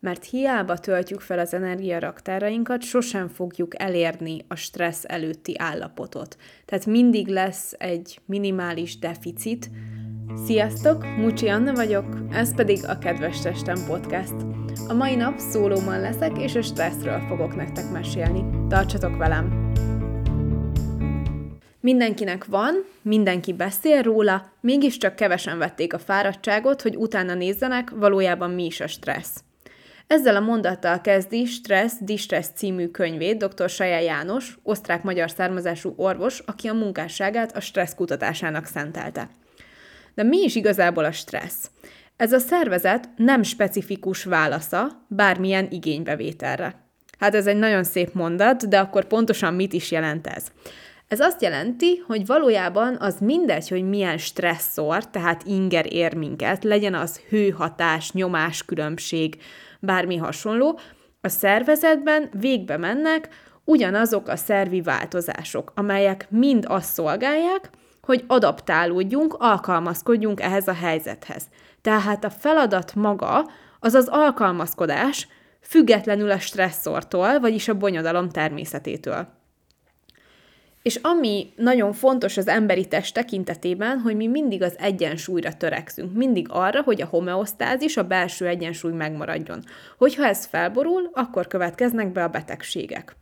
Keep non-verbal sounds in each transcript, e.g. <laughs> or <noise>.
mert hiába töltjük fel az energiaraktárainkat, sosem fogjuk elérni a stressz előtti állapotot. Tehát mindig lesz egy minimális deficit. Sziasztok, Mucsi Anna vagyok, ez pedig a Kedves Testem Podcast. A mai nap szólóman leszek, és a stresszről fogok nektek mesélni. Tartsatok velem! Mindenkinek van, mindenki beszél róla, mégiscsak kevesen vették a fáradtságot, hogy utána nézzenek, valójában mi is a stressz. Ezzel a mondattal kezdi Stressz, Distress című könyvét dr. Saja János, osztrák-magyar származású orvos, aki a munkásságát a stressz kutatásának szentelte. De mi is igazából a stressz? Ez a szervezet nem specifikus válasza bármilyen igénybevételre. Hát ez egy nagyon szép mondat, de akkor pontosan mit is jelent ez? Ez azt jelenti, hogy valójában az mindegy, hogy milyen stresszor, tehát inger ér minket, legyen az hőhatás, nyomás különbség, bármi hasonló, a szervezetben végbe mennek ugyanazok a szervi változások, amelyek mind azt szolgálják, hogy adaptálódjunk, alkalmazkodjunk ehhez a helyzethez. Tehát a feladat maga az az alkalmazkodás, függetlenül a stresszortól, vagyis a bonyodalom természetétől. És ami nagyon fontos az emberi test tekintetében, hogy mi mindig az egyensúlyra törekszünk. Mindig arra, hogy a homeosztázis, a belső egyensúly megmaradjon. Hogyha ez felborul, akkor következnek be a betegségek.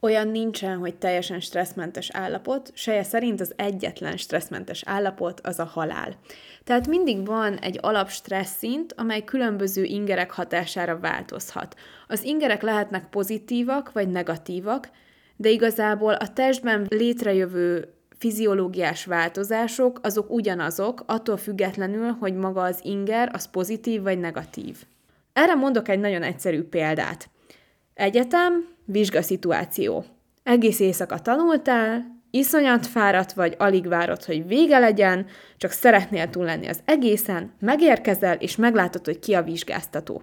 Olyan nincsen, hogy teljesen stresszmentes állapot, seje szerint az egyetlen stresszmentes állapot az a halál. Tehát mindig van egy alap szint, amely különböző ingerek hatására változhat. Az ingerek lehetnek pozitívak vagy negatívak, de igazából a testben létrejövő fiziológiás változások azok ugyanazok, attól függetlenül, hogy maga az inger az pozitív vagy negatív. Erre mondok egy nagyon egyszerű példát. Egyetem, vizsgaszituáció. Egész éjszaka tanultál, iszonyat fáradt vagy, alig várod, hogy vége legyen, csak szeretnél túl lenni az egészen, megérkezel, és meglátod, hogy ki a vizsgáztató.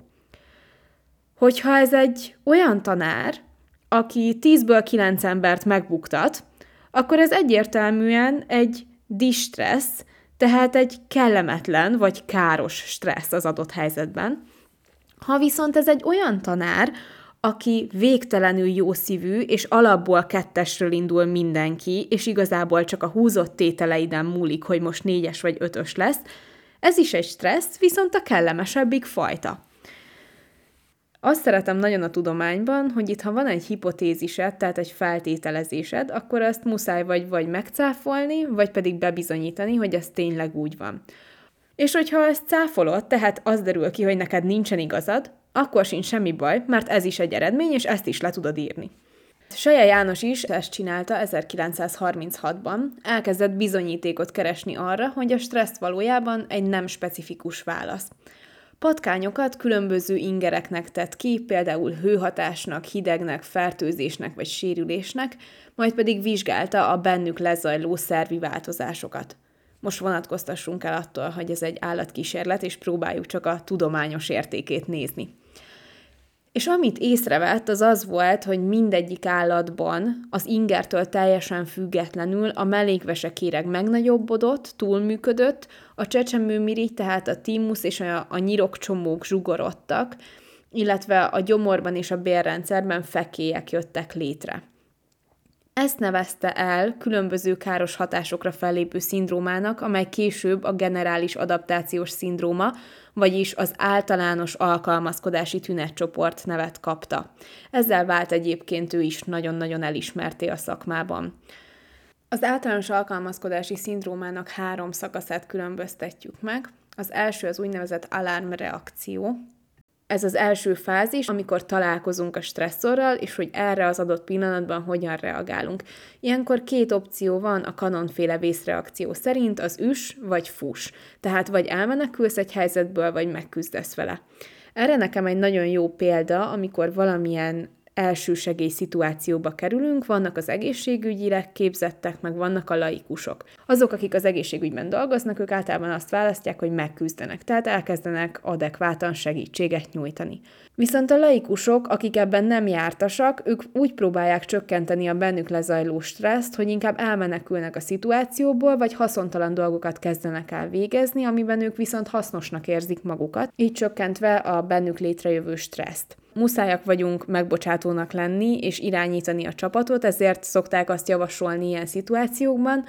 Hogyha ez egy olyan tanár, aki 10-ből 9 embert megbuktat, akkor ez egyértelműen egy distressz, tehát egy kellemetlen vagy káros stressz az adott helyzetben. Ha viszont ez egy olyan tanár, aki végtelenül jó szívű, és alapból kettesről indul mindenki, és igazából csak a húzott tételeiden múlik, hogy most négyes vagy ötös lesz, ez is egy stressz, viszont a kellemesebbik fajta. Azt szeretem nagyon a tudományban, hogy itt ha van egy hipotézised, tehát egy feltételezésed, akkor azt muszáj vagy vagy megcáfolni, vagy pedig bebizonyítani, hogy ez tényleg úgy van. És hogyha ezt cáfolod, tehát az derül ki, hogy neked nincsen igazad, akkor sincs semmi baj, mert ez is egy eredmény, és ezt is le tudod írni. Saja János is ezt csinálta 1936-ban, elkezdett bizonyítékot keresni arra, hogy a stressz valójában egy nem specifikus válasz. Patkányokat különböző ingereknek tett ki, például hőhatásnak, hidegnek, fertőzésnek vagy sérülésnek, majd pedig vizsgálta a bennük lezajló szervi változásokat. Most vonatkoztassunk el attól, hogy ez egy állatkísérlet, és próbáljuk csak a tudományos értékét nézni. És amit észrevett, az az volt, hogy mindegyik állatban az ingertől teljesen függetlenül a mellékvesekéreg megnagyobbodott, túlműködött, a csecsemőmirigy, tehát a tímusz és a, a nyirokcsomók zsugorodtak, illetve a gyomorban és a bérrendszerben fekélyek jöttek létre. Ezt nevezte el különböző káros hatásokra fellépő szindrómának, amely később a generális adaptációs szindróma, vagyis az általános alkalmazkodási tünetcsoport nevet kapta. Ezzel vált egyébként ő is nagyon-nagyon elismerté a szakmában. Az általános alkalmazkodási szindrómának három szakaszát különböztetjük meg. Az első az úgynevezett alarmreakció, ez az első fázis, amikor találkozunk a stresszorral, és hogy erre az adott pillanatban hogyan reagálunk. Ilyenkor két opció van a kanonféle vészreakció szerint, az üs vagy fus. Tehát vagy elmenekülsz egy helyzetből, vagy megküzdesz vele. Erre nekem egy nagyon jó példa, amikor valamilyen elsősegély szituációba kerülünk, vannak az egészségügyileg képzettek, meg vannak a laikusok. Azok, akik az egészségügyben dolgoznak, ők általában azt választják, hogy megküzdenek, tehát elkezdenek adekvátan segítséget nyújtani. Viszont a laikusok, akik ebben nem jártasak, ők úgy próbálják csökkenteni a bennük lezajló stresszt, hogy inkább elmenekülnek a szituációból, vagy haszontalan dolgokat kezdenek el végezni, amiben ők viszont hasznosnak érzik magukat, így csökkentve a bennük létrejövő stresszt muszájak vagyunk megbocsátónak lenni és irányítani a csapatot, ezért szokták azt javasolni ilyen szituációkban,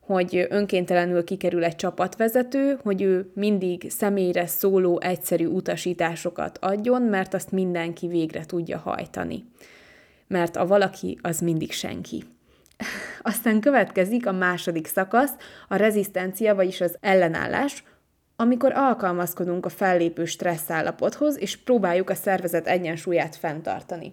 hogy önkéntelenül kikerül egy csapatvezető, hogy ő mindig személyre szóló egyszerű utasításokat adjon, mert azt mindenki végre tudja hajtani. Mert a valaki az mindig senki. <laughs> Aztán következik a második szakasz, a rezisztencia, vagyis az ellenállás, amikor alkalmazkodunk a fellépő stresszállapothoz, és próbáljuk a szervezet egyensúlyát fenntartani.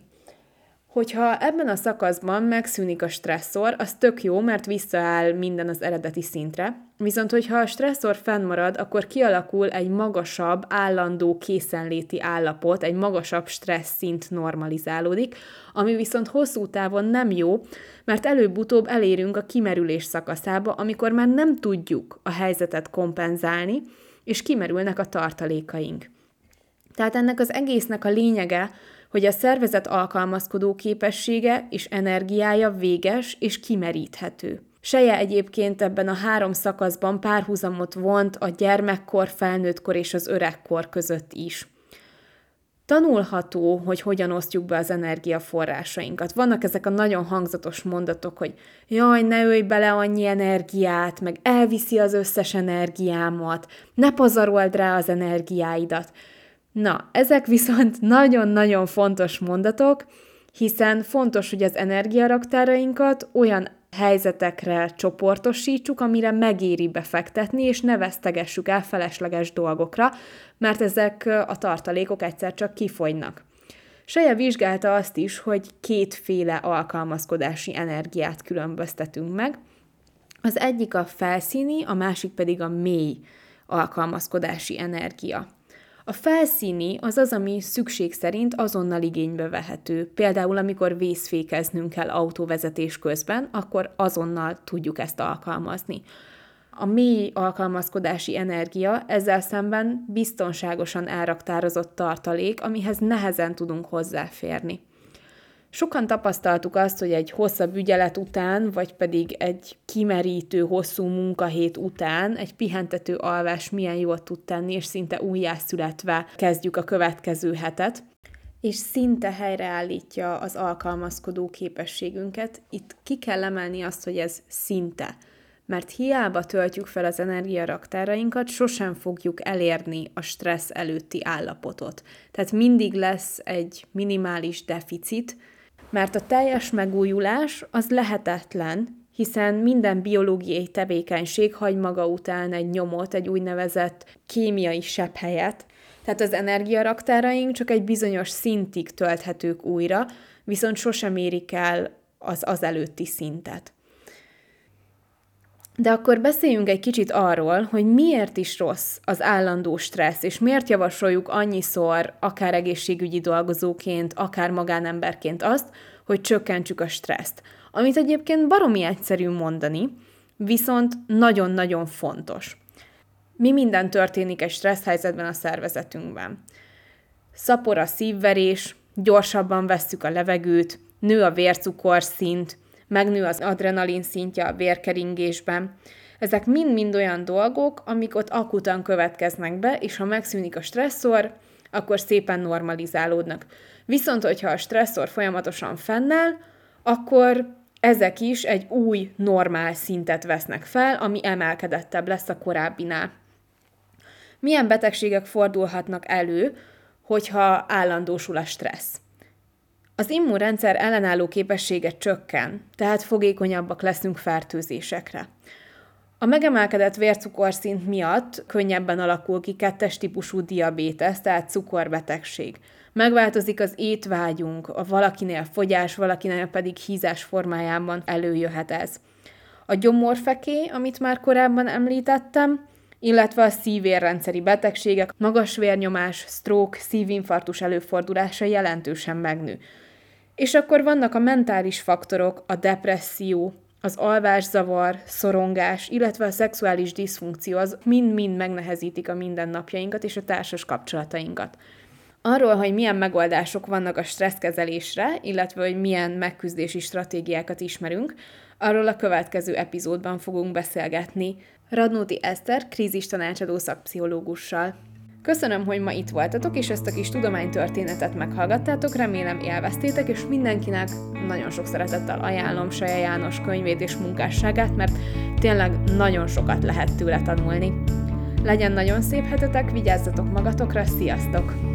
Hogyha ebben a szakaszban megszűnik a stresszor, az tök jó, mert visszaáll minden az eredeti szintre, viszont hogyha a stresszor fennmarad, akkor kialakul egy magasabb, állandó készenléti állapot, egy magasabb stressz szint normalizálódik, ami viszont hosszú távon nem jó, mert előbb-utóbb elérünk a kimerülés szakaszába, amikor már nem tudjuk a helyzetet kompenzálni, és kimerülnek a tartalékaink. Tehát ennek az egésznek a lényege, hogy a szervezet alkalmazkodó képessége és energiája véges és kimeríthető. Seje egyébként ebben a három szakaszban párhuzamot vont a gyermekkor, felnőttkor és az öregkor között is. Tanulható, hogy hogyan osztjuk be az energiaforrásainkat. Vannak ezek a nagyon hangzatos mondatok, hogy jaj, ne ölj bele annyi energiát, meg elviszi az összes energiámat, ne pazarold rá az energiáidat. Na, ezek viszont <laughs> nagyon-nagyon fontos mondatok, hiszen fontos, hogy az energiaraktárainkat olyan helyzetekre csoportosítsuk, amire megéri befektetni, és ne vesztegessük el felesleges dolgokra, mert ezek a tartalékok egyszer csak kifogynak. Seje vizsgálta azt is, hogy kétféle alkalmazkodási energiát különböztetünk meg. Az egyik a felszíni, a másik pedig a mély alkalmazkodási energia. A felszíni az az, ami szükség szerint azonnal igénybe vehető. Például, amikor vészfékeznünk kell autóvezetés közben, akkor azonnal tudjuk ezt alkalmazni. A mély alkalmazkodási energia ezzel szemben biztonságosan elraktározott tartalék, amihez nehezen tudunk hozzáférni. Sokan tapasztaltuk azt, hogy egy hosszabb ügyelet után, vagy pedig egy kimerítő, hosszú munkahét után egy pihentető alvás milyen jól tud tenni, és szinte újjászületve kezdjük a következő hetet és szinte helyreállítja az alkalmazkodó képességünket. Itt ki kell emelni azt, hogy ez szinte mert hiába töltjük fel az energiaraktárainkat, sosem fogjuk elérni a stressz előtti állapotot. Tehát mindig lesz egy minimális deficit, mert a teljes megújulás az lehetetlen, hiszen minden biológiai tevékenység hagy maga után egy nyomot, egy úgynevezett kémiai sepphelyet, tehát az energiaraktáraink csak egy bizonyos szintig tölthetők újra, viszont sosem érik el az az előtti szintet. De akkor beszéljünk egy kicsit arról, hogy miért is rossz az állandó stressz, és miért javasoljuk annyiszor, akár egészségügyi dolgozóként, akár magánemberként azt, hogy csökkentsük a stresszt. Amit egyébként baromi egyszerű mondani, viszont nagyon-nagyon fontos. Mi minden történik egy stressz helyzetben a szervezetünkben? Szapor a szívverés, gyorsabban vesszük a levegőt, nő a vércukorszint, megnő az adrenalin szintje a vérkeringésben. Ezek mind-mind olyan dolgok, amik ott akutan következnek be, és ha megszűnik a stresszor, akkor szépen normalizálódnak. Viszont, hogyha a stresszor folyamatosan fennáll, akkor ezek is egy új normál szintet vesznek fel, ami emelkedettebb lesz a korábbinál. Milyen betegségek fordulhatnak elő, hogyha állandósul a stressz? Az immunrendszer ellenálló képessége csökken, tehát fogékonyabbak leszünk fertőzésekre. A megemelkedett vércukorszint miatt könnyebben alakul ki kettes típusú diabétesz, tehát cukorbetegség. Megváltozik az étvágyunk, a valakinél fogyás, valakinél pedig hízás formájában előjöhet ez. A gyomorfeké, amit már korábban említettem, illetve a szívérrendszeri betegségek, magas vérnyomás, stroke, szívinfarktus előfordulása jelentősen megnő. És akkor vannak a mentális faktorok, a depresszió, az alvászavar, szorongás, illetve a szexuális diszfunkció, az mind-mind megnehezítik a mindennapjainkat és a társas kapcsolatainkat. Arról, hogy milyen megoldások vannak a stresszkezelésre, illetve hogy milyen megküzdési stratégiákat ismerünk, arról a következő epizódban fogunk beszélgetni Radnóti Eszter, krízis tanácsadó szakpszichológussal. Köszönöm, hogy ma itt voltatok, és ezt a kis tudománytörténetet meghallgattátok, remélem élveztétek, és mindenkinek nagyon sok szeretettel ajánlom Saja János könyvét és munkásságát, mert tényleg nagyon sokat lehet tőle tanulni. Legyen nagyon szép hetetek, vigyázzatok magatokra, sziasztok!